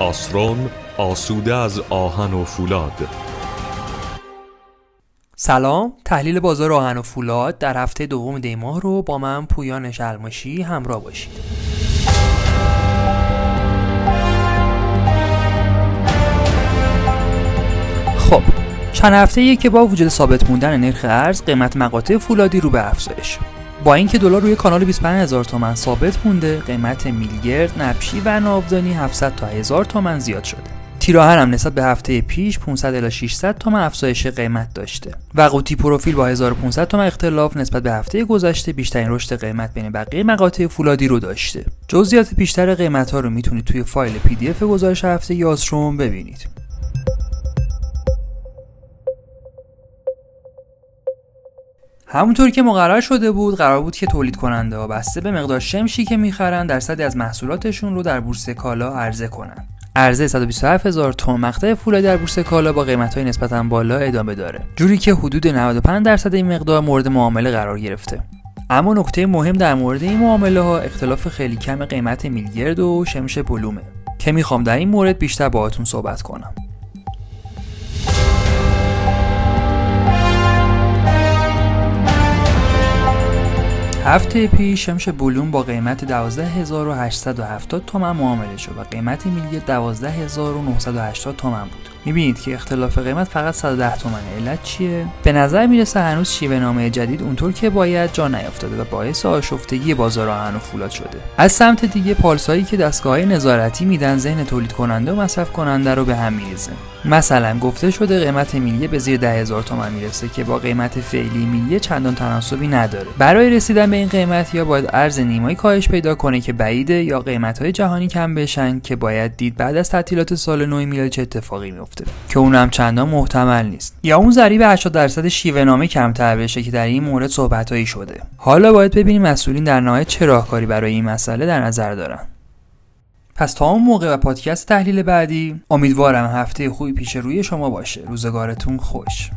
آسرون آسوده از آهن و فولاد. سلام تحلیل بازار آهن و فولاد در هفته دوم دی ماه رو با من پویان شلماشی همراه باشید. خب چند هفته که با وجود ثابت موندن نرخ ارز قیمت مقاطع فولادی رو به افزایش. با اینکه دلار روی کانال 25000 تومان ثابت مونده قیمت میلگرد نبشی و ناودانی 700 تا 1000 تومان زیاد شده. تیراهن هم نسبت به هفته پیش 500 الی 600 تومان افزایش قیمت داشته. و قوطی پروفیل با 1500 تومان اختلاف نسبت به هفته گذشته بیشترین رشد قیمت بین بقیه مقاطع فولادی رو داشته. جزئیات بیشتر قیمت ها رو می‌تونید توی فایل PDF گزارش هفتگی آسروم ببینید. همونطور که مقرر شده بود قرار بود که تولید کننده ها بسته به مقدار شمشی که می‌خرن درصدی از محصولاتشون رو در بورس کالا عرضه کنن عرضه 127 هزار تن مقطع فولادی در بورس کالا با قیمت های نسبتا بالا ادامه داره جوری که حدود 95 درصد این مقدار مورد معامله قرار گرفته. اما نکته مهم در مورد این معامله ها اختلاف خیلی کم قیمت میلگرد و شمش بلومه که می‌خوام در این مورد بیشتر باهاتون صحبت کنم. هفته پیش شمش بلوم با قیمت 12870 تومن معامله شد و قیمت میلی 12980 تومن بود. می‌بینید که اختلاف قیمت فقط 110 تومنه علت چیه؟ به نظر می‌رسه هنوز شیوه نامه جدید اونطور که باید جا نیافتاده و باعث آشفتگی بازار آهن و فولاد شده. از سمت دیگه پالسایی که دستگاه نظارتی میدن ذهن تولید کننده و مصرف کننده رو به هم میریزه. مثلا گفته شده قیمت میلیه به زیر 10000 تومان می‌رسه که با قیمت فعلی میلیه چندان تناسبی نداره. برای رسیدن به این قیمت یا باید ارز نیمایی کاهش پیدا کنه که بعیده یا قیمت های جهانی کم بشن که باید دید بعد از تعطیلات سال نو میلادی چه اتفاقی میفته که اونم چندان محتمل نیست. یا اون ضریب 80 درصد شیوه نامه کمتر بشه که در این مورد صحبتهایی شده. حالا باید ببینیم مسئولین در نهایت چه راهکاری برای این مسئله در نظر دارن. پس تا اون موقع و پادکست تحلیل بعدی امیدوارم هفته خوبی پیش روی شما باشه. روزگارتون خوش.